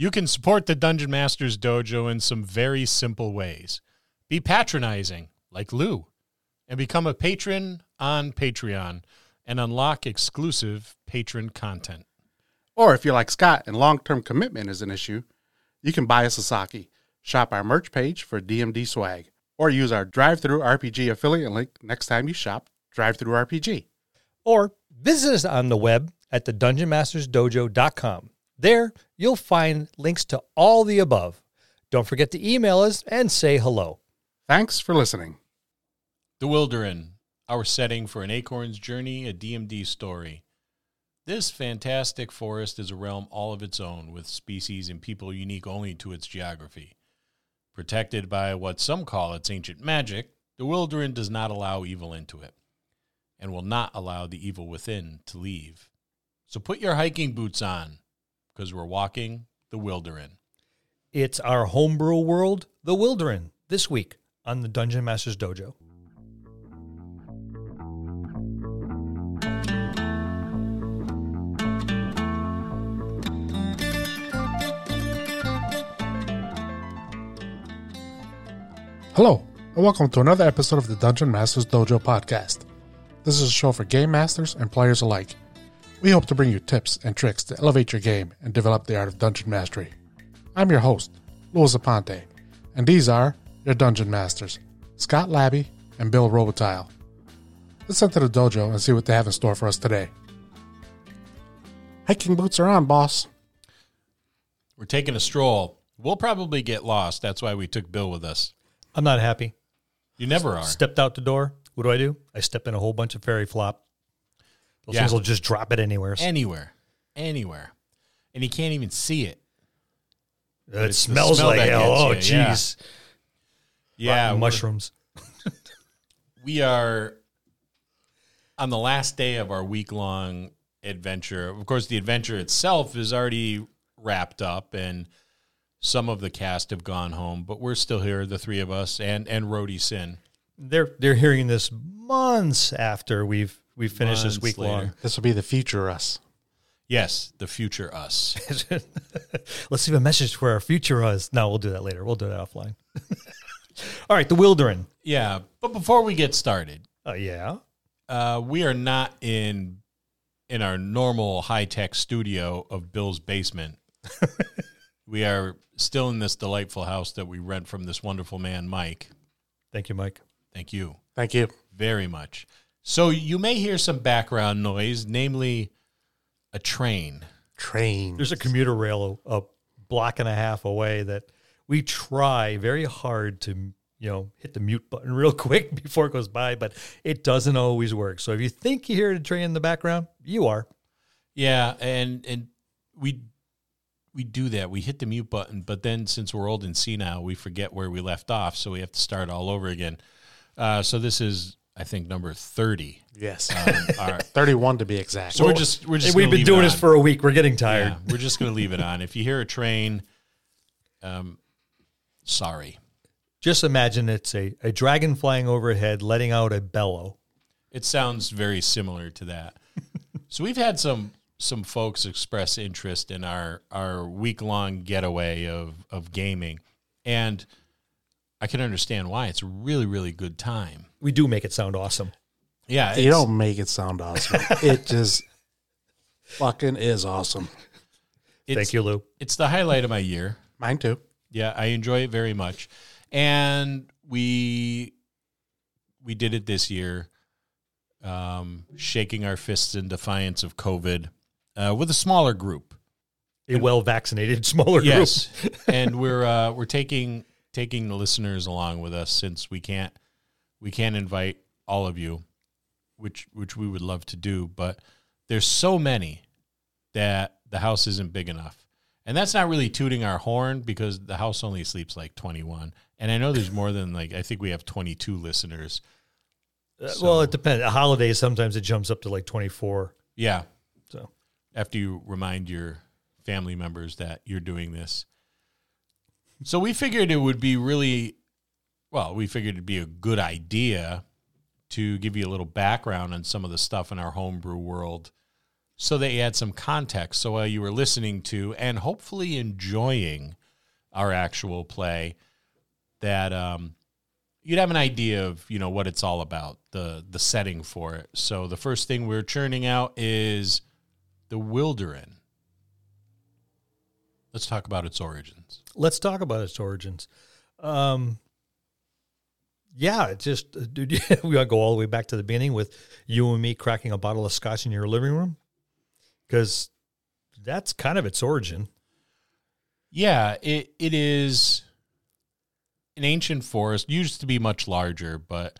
You can support the Dungeon Masters Dojo in some very simple ways. Be patronizing, like Lou, and become a patron on Patreon and unlock exclusive patron content. Or if you're like Scott and long term commitment is an issue, you can buy us a Sasaki, shop our merch page for DMD swag, or use our DriveThruRPG affiliate link next time you shop DriveThruRPG. Or visit us on the web at the dungeonmastersdojo.com. There, you'll find links to all the above. Don't forget to email us and say hello. Thanks for listening. The Wylderynn, our setting for an acorn's journey, a DMD story. This fantastic forest is a realm all of its own, with species and people unique only to its geography. Protected by what some call its ancient magic, the Wylderynn does not allow evil into it, and will not allow the evil within to leave. So put your hiking boots on, because we're walking the Wylderynn. It's our homebrew world, the Wylderynn, this week on the Dungeon Masters Dojo. Hello, and welcome to another episode of the Dungeon Masters Dojo podcast. This is a show for game masters and players alike. We hope to bring you tips and tricks to elevate your game and develop the art of dungeon mastery. I'm your host, Louis Aponte, and these are your dungeon masters, Scott Labby and Bill Robotile. Let's enter the dojo and see what they have in store for us today. Hiking boots are on, boss. We're taking a stroll. We'll probably get lost. That's why we took Bill with us. I'm not happy. You never are. Stepped out the door. What do I do? I step in a whole bunch of fairy flop. Those Yeah. things will just drop it anywhere. Anywhere. Anywhere. And you can't even see it. it the smells smell like hell. Oh, you, yeah. jeez. Yeah. Mushrooms. we are on the last day of our week long adventure. Of course, the adventure itself is already wrapped up and some of the cast have gone home, but we're still here, the three of us and and Rhodey Sin. They're they're hearing this months after we've we've finished this week later. long. This will be the future us. Yes, the future us. Let's leave a message for our future us. No, we'll do that later. We'll do that offline. All right, the Wylderynn. yeah, but before we get started, Uh, yeah. uh, we are not in in our normal high tech studio of Bill's basement. we are still in this delightful house that we rent from this wonderful man, Mike. Thank you, Mike. Thank you Thank you. very much. So you may hear some background noise, namely a train. Train. There's a commuter rail a, a block and a half away that we try very hard to you know hit the mute button real quick before it goes by, but it doesn't always work. So if you think you hear a train in the background, you are. Yeah, and and we we do that. We hit the mute button, but then since we're old and senile, we forget where we left off, so we have to start all over again. Uh, so this is, I think, number thirty. Yes. Um, all right. 31 to be exact. So we're just we're just We've been doing this for a week. We're getting tired. Yeah, we're just gonna leave it on. If you hear a train, um, sorry. Just imagine it's a, a dragon flying overhead, letting out a bellow. It sounds very similar to that. so we've had some some folks express interest in our our week long getaway of of gaming, and I can understand why. It's a really really good time. We do make it sound awesome. Yeah, You don't make it sound awesome. it just fucking is awesome. it's, Thank you, Lou. It's the highlight of my year. Mine too. Yeah, I enjoy it very much, and we we did it this year, um, shaking our fists in defiance of COVID uh, with a smaller group. A well vaccinated, smaller group. yes and we're uh we're taking taking the listeners along with us since we can't we can't invite all of you which which we would love to do but there's so many that the house isn't big enough and that's not really tooting our horn because the house only sleeps like 21 and i know there's more than like i think we have 22 listeners. Uh, well, it depends. At holidays, sometimes it jumps up to like 24. yeah So after you remind your family members that you're doing this. So we figured it would be really well, we figured it'd be a good idea to give you a little background on some of the stuff in our homebrew world so that you had some context. So while you were listening to and hopefully enjoying our actual play, that um, you'd have an idea of you know what it's all about, the the setting for it. So the first thing we're churning out is the Wylderynn. Let's talk about its origins. Let's talk about its origins. Um, yeah, it just, uh, dude, we gotta go all the way back to the beginning with you and me cracking a bottle of scotch in your living room because that's kind of its origin. Yeah, it it is an ancient forest. Used to be much larger, but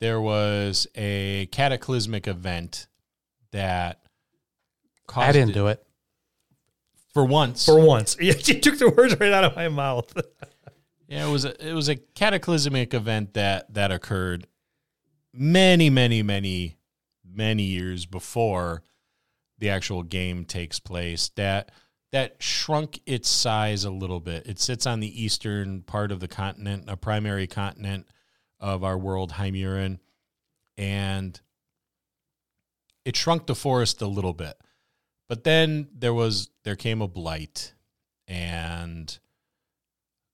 there was a cataclysmic event that caused I didn't it- do it. For once. For once, you took the words right out of my mouth. Yeah, it was a it was a cataclysmic event that that occurred many, many, many, many years before the actual game takes place. That that shrunk its size a little bit. It sits on the eastern part of the continent, a primary continent of our world, Hymurin, and it shrunk the forest a little bit. But then there was there came a blight and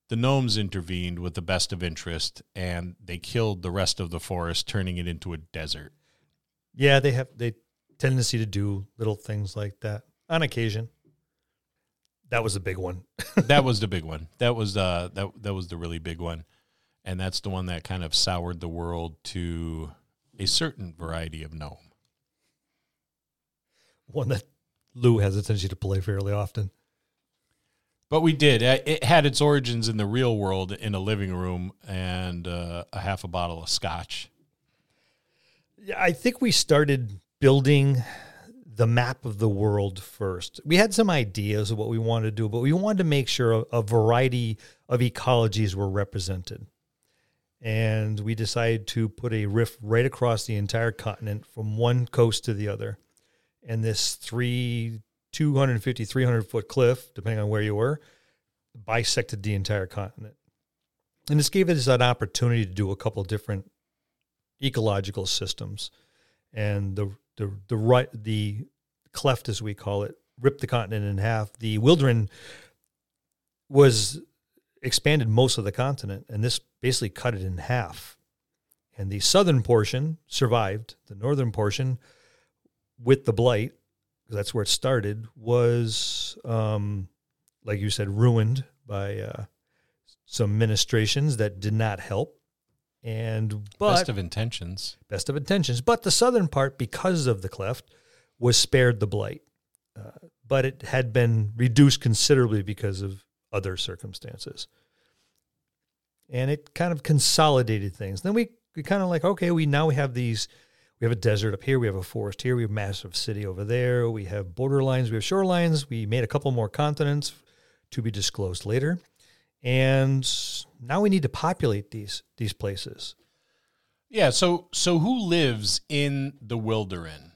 the gnomes intervened with the best of interest and they killed the rest of the forest turning it into a desert yeah, they have they tendency to do little things like that on occasion. That was a big one. that was the big one that was uh that that was the really big one and that's the one that kind of soured the world to a certain variety of gnome One that Lou has a tendency to play fairly often. but we did Uh, it had its origins in the real world in a living room and uh, a half a bottle of scotch Yeah, I think we started building the map of the world first. We had some ideas of what we wanted to do, but we wanted to make sure a, a variety of ecologies were represented. And we decided to put a rift right across the entire continent from one coast to the other. And this three, 250, 300 foot cliff, depending on where you were, bisected the entire continent. And this gave us an opportunity to do a couple different ecological systems, and the the the right the cleft as we call it ripped the continent in half. The Wylderynn was expanded most of the continent, and this basically cut it in half. And the southern portion survived. The northern portion, with the blight, 'cause that's where it started, was um, like you said, ruined by uh, some ministrations that did not help. And but best of intentions best of intentions. But the southern part, because of the cleft, was spared the blight. Uh, but it had been reduced considerably because of other circumstances. And it kind of consolidated things. Then we, we kind of like, okay, we now we have these, we have a desert up here, we have a forest here, we have a massive city over there, we have borderlines, we have shorelines, we made a couple more continents to be disclosed later. And now we need to populate these these places. yeah so so who lives in the Wylderynn?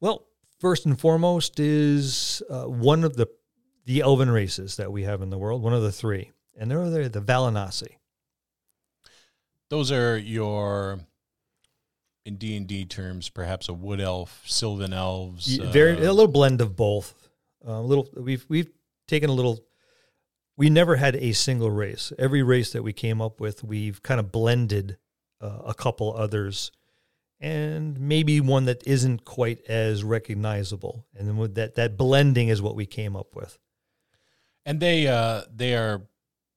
Well, first and foremost is uh, one of the the elven races that we have in the world, one of the three, and they're the, the Valinasi. those are your in d&d terms perhaps a wood elf sylvan elves Very uh, a little blend of both. Uh, a little we've we've taken a little. We never had a single race. Every race that we came up with, we've kind of blended uh, a couple others, and maybe one that isn't quite as recognizable. And then with that that blending is what we came up with. and they uh they are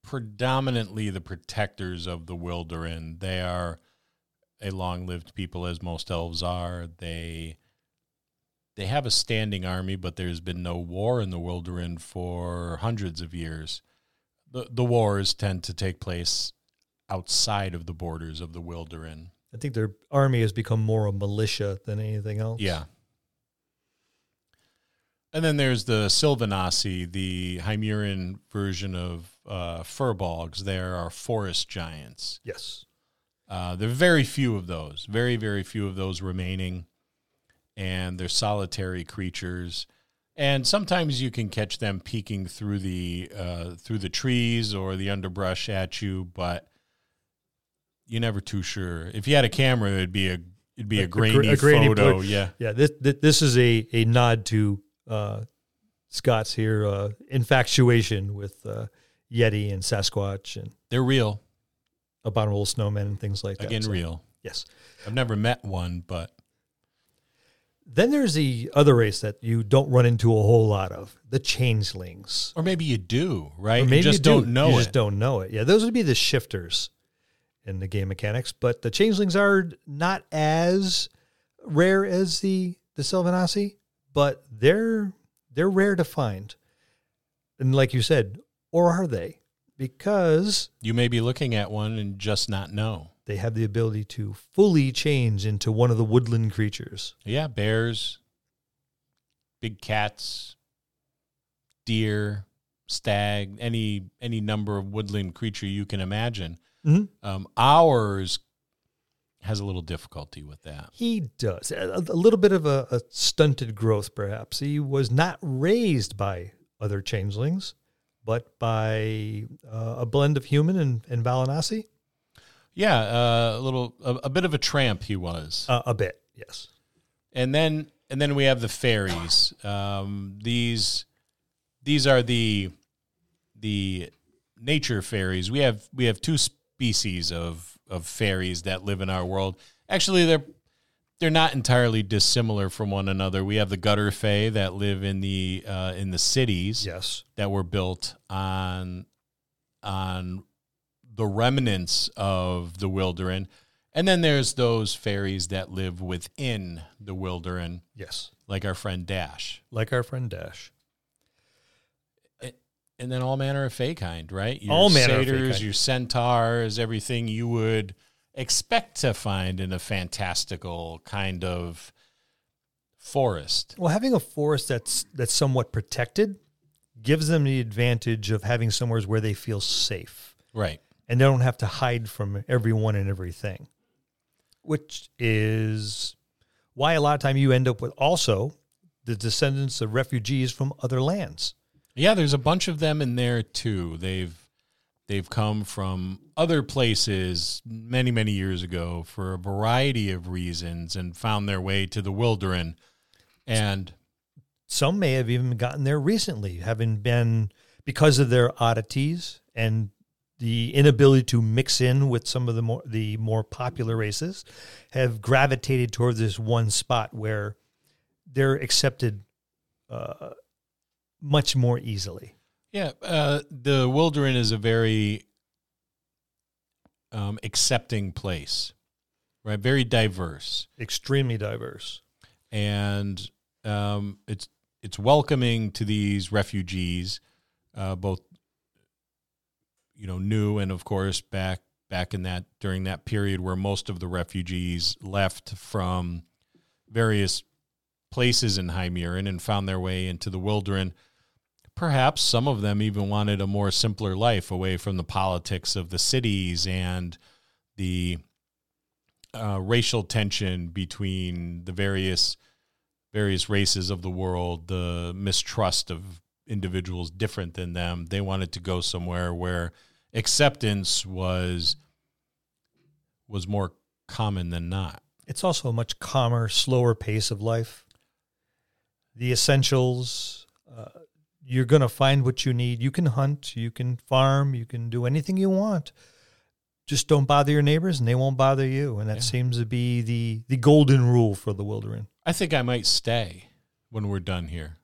predominantly the protectors of the Wylderynn they are a long-lived people as most elves are they they have a standing army but there's been no war in the Wylderynn for hundreds of years the the wars tend to take place outside of the borders of the Wylderynn I think their army has become more a militia than anything else. Yeah. And then there's the Sylvanasi, the Hymurin version of uh, Firbolgs. There are forest giants. Yes. Uh, there are very few of those, very, very few of those remaining. And they're solitary creatures. And sometimes you can catch them peeking through the uh, through the trees or the underbrush at you, but you're never too sure. If you had a camera, it'd be a It'd be a A grainy, a grainy photo. blur. Yeah. Yeah, this this, this is a a nod to uh, Scott's here uh, infatuation with uh, Yeti and Sasquatch and They're real. Abominable snowmen and things like that. Again, So, real. Yes. I've never met one, but Then there's the other race that you don't run into a whole lot of, the changelings. or maybe you do, right? Or You maybe just you do. don't know you it. just don't know it. Yeah, those would be the shifters in the game mechanics, but the changelings are not as rare as the the Sylvanasi, but they're they're rare to find. And like you said, or are they? Because You may be looking at one and just not know. they have the ability to fully change into one of the woodland creatures. Yeah, bears, big cats, deer, stag, any any number of woodland creature you can imagine. Mhm. Um, ours has a little difficulty with that. He does. A, a little bit of a, a stunted growth, perhaps. He was not raised by other changelings, but by uh, a blend of human and, and Valinasi. Yeah, uh, a little, a, a bit of a tramp he was. Uh, a bit, yes. and then and then we have the fairies. Um, these these are the the nature fairies. We have we have two species of of fairies that live in our world. Actually, they're they're not entirely dissimilar from one another. We have the gutter fae that live in the uh, in the cities Yes. that were built on on the remnants of the Wylderynn. And then there's those fairies that live within the Wylderynn, Yes. like our friend Dash. Like our friend Dash. And then all manner of fae kind, right? Your All manner satyrs, your centaurs, everything you would expect to find in a fantastical kind of forest. Well, having a forest that's that's somewhat protected gives them the advantage of having somewhere where they feel safe. Right. and they don't have to hide from everyone and everything, which is why a lot of time you end up with also the descendants of refugees from other lands. Yeah, there's a bunch of them in there too. They've they've come from other places many many years ago for a variety of reasons and found their way to the Wylderynn. And Some may have even gotten there recently, having been because of their oddities and the inability to mix in with some of the more the more popular races, have gravitated toward this one spot where they're accepted uh, much more easily. Yeah, uh, the Wylderynn is a very um, accepting place, right? Very diverse. Extremely diverse. and um, it's it's welcoming to these refugees, uh, both you know new and of course back back in that during that period where most of the refugees left from various places in Hymiran and found their way into the Wylderynn. Perhaps some of them even wanted a more simpler life away from the politics of the cities and the uh, racial tension between the various various races of the world, the mistrust of individuals different than them. They wanted to go somewhere where acceptance was was more common than not. It's also a much calmer, slower pace of life. The essentials, uh, you're going to find what you need. You can hunt, you can farm, you can do anything you want. Just don't bother your neighbors and they won't bother you. And that Yeah. seems to be the, the golden rule for the wilderness. I think I might stay when we're done here.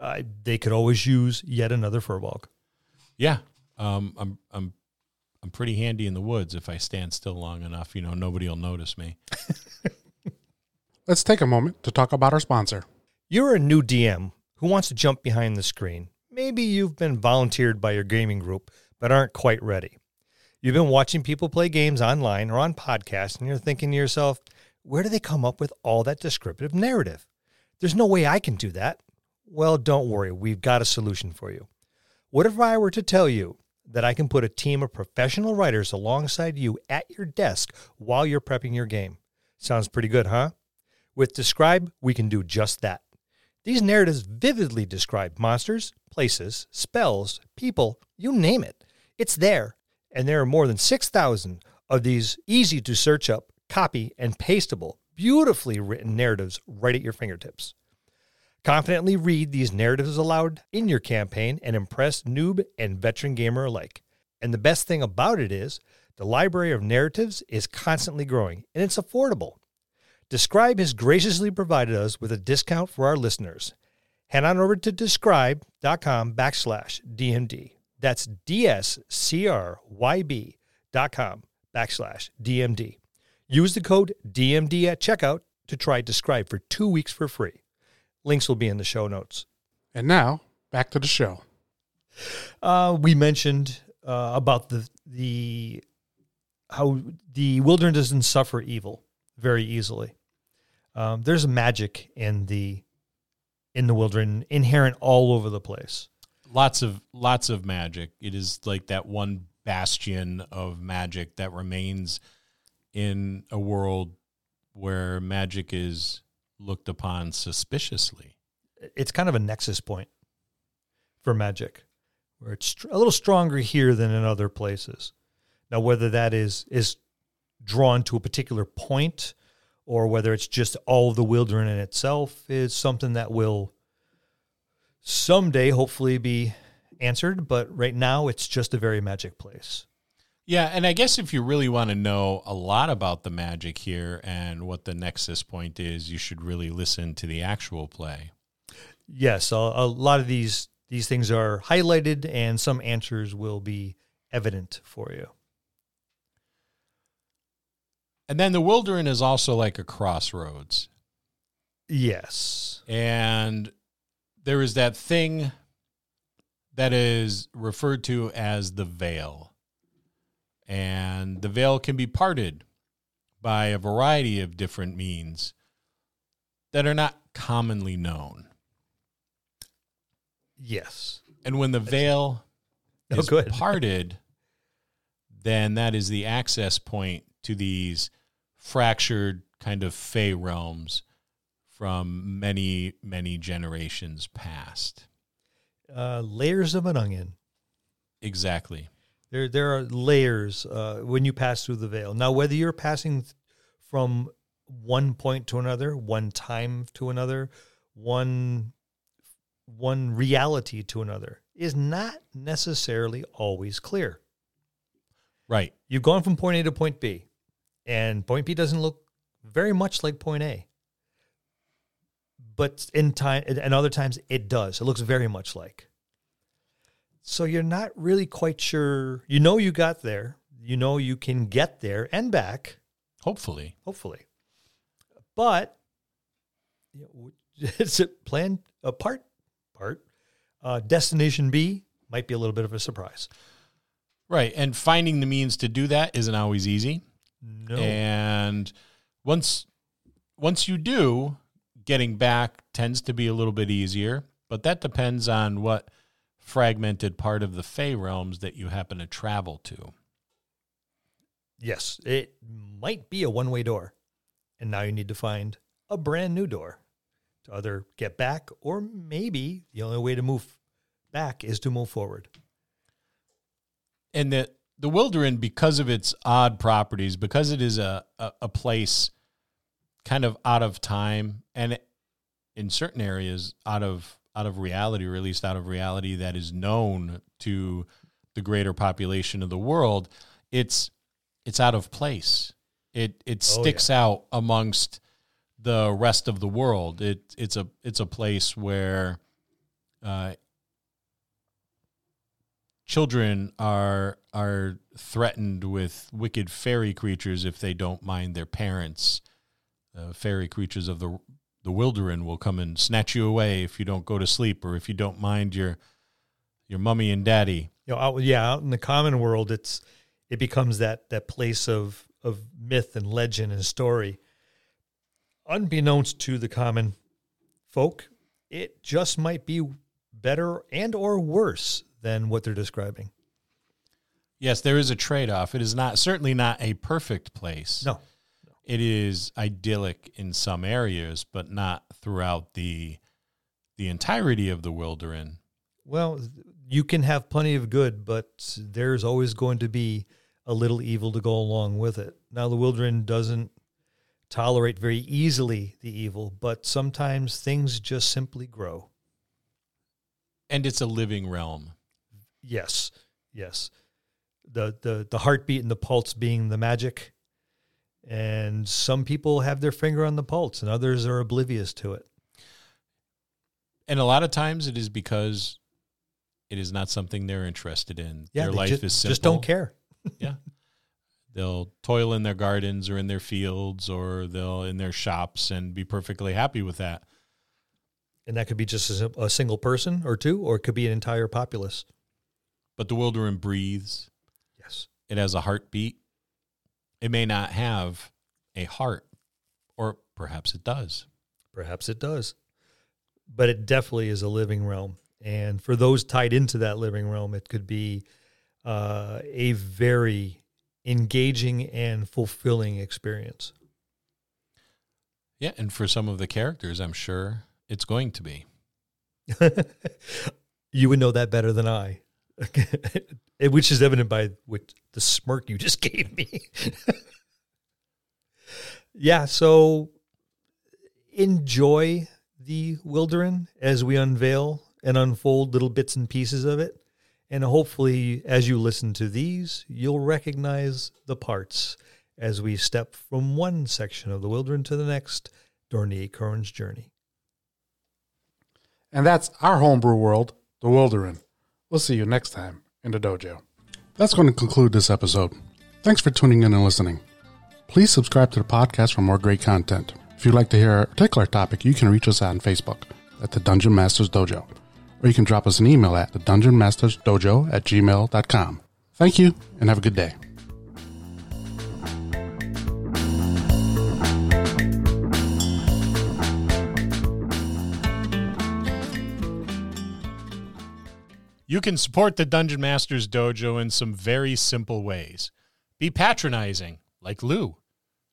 Uh, they could always use yet another firbolg. Yeah, um, I'm I'm I'm pretty handy in the woods if I stand still long enough. You know, nobody will notice me. Let's take a moment to talk about our sponsor. You're a new DM who wants to jump behind the screen. Maybe you've been volunteered by your gaming group but aren't quite ready. You've been watching people play games online or on podcasts and you're thinking to yourself, where do they come up with all that descriptive narrative? There's no way I can do that. Well, don't worry, we've got a solution for you. What if I were to tell you that I can put a team of professional writers alongside you at your desk while you're prepping your game? Sounds pretty good, huh? With DSCRYB, we can do just that. These narratives vividly describe monsters, places, spells, people, you name it. It's there, and there are more than 6,000 of these easy to search up copy, and pastable, beautifully written narratives right at your fingertips. Confidently read these narratives aloud in your campaign and impress noob and veteran gamer alike. And the best thing about it is, the library of narratives is constantly growing and it's affordable. DSCRYB has graciously provided us with a discount for our listeners. Head on over to dscryb.com backslash DMD. That's D-S-C-R-Y-B dot com backslash DMD. Use the code DMD at checkout to try DSCRYB for two weeks for free. Links will be in the show notes. And now, back to the show. Uh, we mentioned uh, about the the how the wilderness doesn't suffer evil very easily. Um, there's magic in the in the wilderness inherent all over the place. Lots of lots of magic. It is like that one bastion of magic that remains in a world where magic is looked upon suspiciously. It's kind of a nexus point for magic, where it's a little stronger here than in other places. Now, whether that is is drawn to a particular point or whether it's just all of the wilderness in itself is something that will someday hopefully be answered. But right now, it's just a very magic place. Yeah, and I guess if you really want to know a lot about the magic here and what the nexus point is, you should really listen to the actual play. Yes, a, a lot of these these things are highlighted, and some answers will be evident for you. And then the Wylderynn is also like a crossroads. Yes. And there is that thing that is referred to as the veil. And the veil can be parted by a variety of different means that are not commonly known. Yes. And when the veil Oh, is parted, then that is the access point to these fractured kind of fey realms from many, many generations past. Uh, layers of an onion. Exactly. There, there are layers uh, when you pass through the veil. Now, whether you're passing from one point to another, one time to another, one one reality to another, is not necessarily always clear. Right. You've gone from point A to point B, and point B doesn't look very much like point A. But in time, and other times it does. It looks very much like. So you're not really quite sure. You know you got there. You know you can get there and back, Hopefully. hopefully. But you know, it's a plan a part part. Uh, destination B might be a little bit of a surprise. Right. And finding the means to do that isn't always easy. No. And once once you do, getting back tends to be a little bit easier, but that depends on what fragmented part of the Fey realms that you happen to travel to. Yes, it might be a one way door. And now you need to find a brand new door to either get back or maybe the only way to move back is to move forward. and that the Wylderynn, because of its odd properties, because it is a, a, a place kind of out of time and in certain areas out of out of reality, or at least out of reality that is known to the greater population of the world, it's it's out of place. It it Oh, sticks out amongst the rest of the world. It it's a it's a place where uh, children are are threatened with wicked fairy creatures if they don't mind their parents. Uh, fairy creatures of the the Wylderynn will come and snatch you away if you don't go to sleep or if you don't mind your your mummy and daddy. You know, out, yeah, out in the common world, it's it becomes that that place of of myth and legend and story. Unbeknownst to the common folk, it just might be better and or worse than what they're describing. Yes, there is a trade off. It is not certainly not a perfect place. No, It is idyllic in some areas, but not throughout the the entirety of the Wylderynn. Well, you can have plenty of good, but there's always going to be a little evil to go along with it. Now, the Wylderynn doesn't tolerate very easily the evil, but sometimes things just simply grow. And it's a living realm. Yes, yes. The the the heartbeat and the pulse being the magic, and some people have their finger on the pulse, and others are oblivious to it. And a lot of times it is because it is not something they're interested in. Yeah, their life is simple. just don't care. yeah. They'll toil in their gardens or in their fields or they'll in their shops and be perfectly happy with that. And that could be just a, a single person or two, or it could be an entire populace. But the Wylderynn breathes. Yes. It has a heartbeat. It may not have a heart, or perhaps it does. Perhaps it does. But it definitely is a living realm. And for those tied into that living realm, it could be uh, a very engaging and fulfilling experience. Yeah, and for some of the characters, I'm sure it's going to be. you would know that better than I, which is evident by with the smirk you just gave me. yeah, so enjoy the Wylderynn as we unveil and unfold little bits and pieces of it. And hopefully, as you listen to these, you'll recognize the parts as we step from one section of the Wylderynn to the next during the Acorn's journey. And that's our homebrew world, the Wylderynn. We'll see you next time in the dojo. That's going to conclude this episode. Thanks for tuning in and listening. Please subscribe to the podcast for more great content. If you'd like to hear a particular topic, you can reach us on Facebook at the Dungeon Masters Dojo, or you can drop us an email at the Dungeon Masters Dojo at gmail.com. Thank you and have a good day. You can support the Dungeon Masters Dojo in some very simple ways. Be patronizing, like Lou,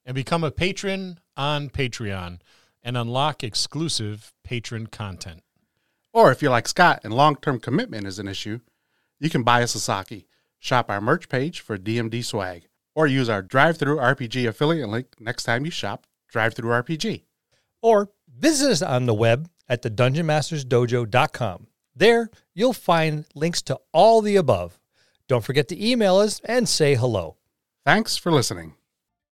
and become a patron on Patreon and unlock exclusive patron content. Or if you're like Scott and long term commitment is an issue, you can buy us a Sasaki, shop our merch page for DMD swag, or use our DriveThruRPG affiliate link next time you shop DriveThruRPG. or visit us on the web at the dungeonmastersdojo.com. There, you'll find links to all the above. Don't forget to email us and say hello. Thanks for listening.